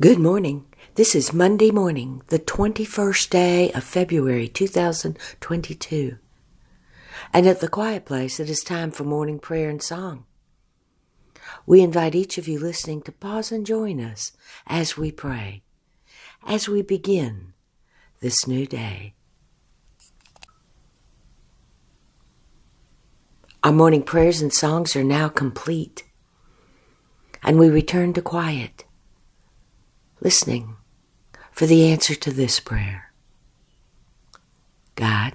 Good morning. This is Monday morning, the 21st day of February 2022. And at the Quiet Place, it is time for morning prayer and song. We invite each of you listening to pause and join us as we pray, as we begin this new day. Our morning prayers and songs are now complete, and we return to quiet listening for the answer to this prayer God,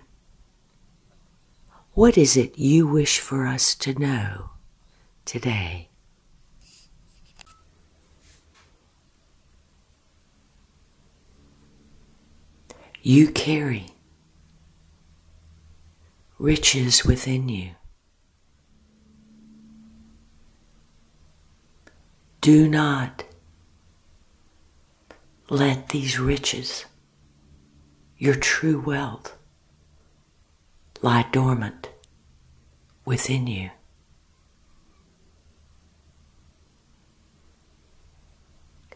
what is it you wish for us to know today? You carry riches within you. Do not let these riches, your true wealth, lie dormant within you.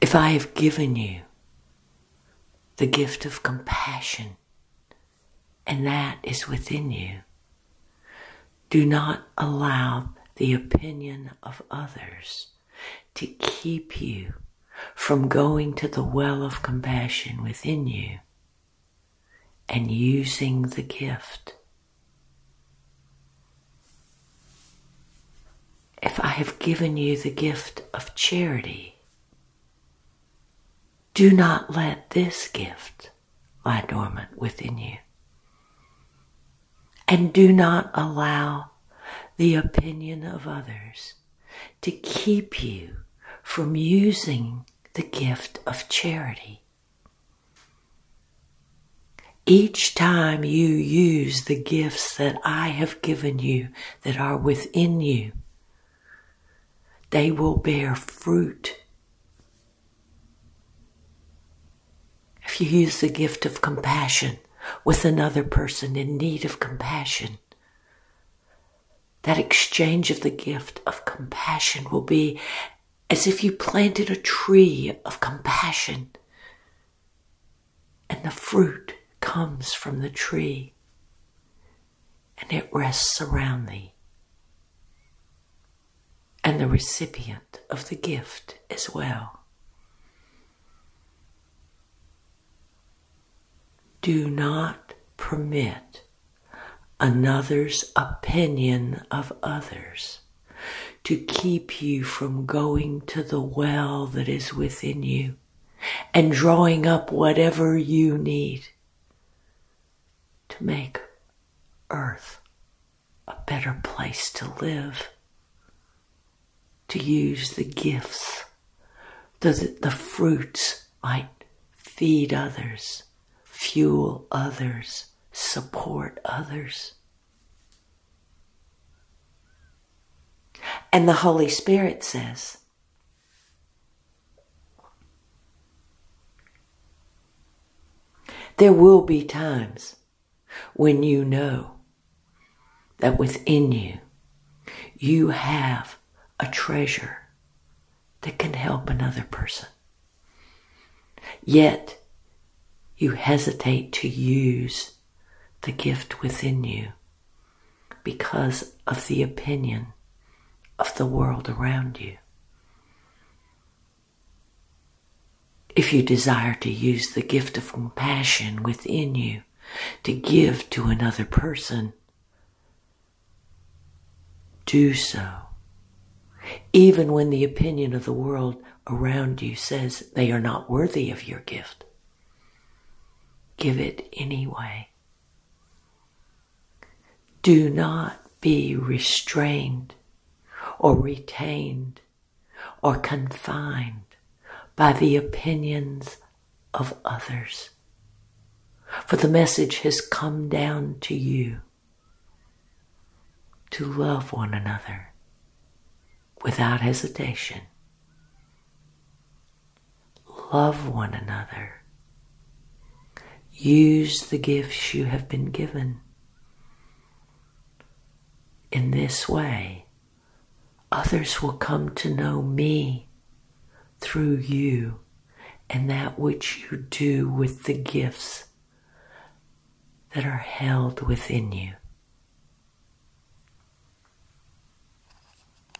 If I have given you the gift of compassion, and that is within you, do not allow the opinion of others to keep you from going to the well of compassion within you and using the gift. If I have given you the gift of charity, do not let this gift lie dormant within you. And do not allow the opinion of others to keep you from using the gift of charity. Each time you use the gifts that I have given you that are within you, they will bear fruit. If you use the gift of compassion with another person in need of compassion, that exchange of the gift of compassion will be as if you planted a tree of compassion and the fruit comes from the tree and it rests around thee. And the recipient of the gift as well. Do not permit another's opinion of others to keep you from going to the well that is within you and drawing up whatever you need to make earth a better place to live, to use the gifts, the, the fruits might feed others, fuel others, support others. And the Holy Spirit says, There will be times when you know that within you, you have a treasure that can help another person. Yet, you hesitate to use the gift within you because of the opinion of the world around you. If you desire to use the gift of compassion within you to give to another person, do so. Even when the opinion of the world around you says they are not worthy of your gift, give it anyway. Do not be restrained or retained or confined by the opinions of others. For the message has come down to you to love one another without hesitation. Love one another. Use the gifts you have been given. In this way, others will come to know me through you and that which you do with the gifts that are held within you.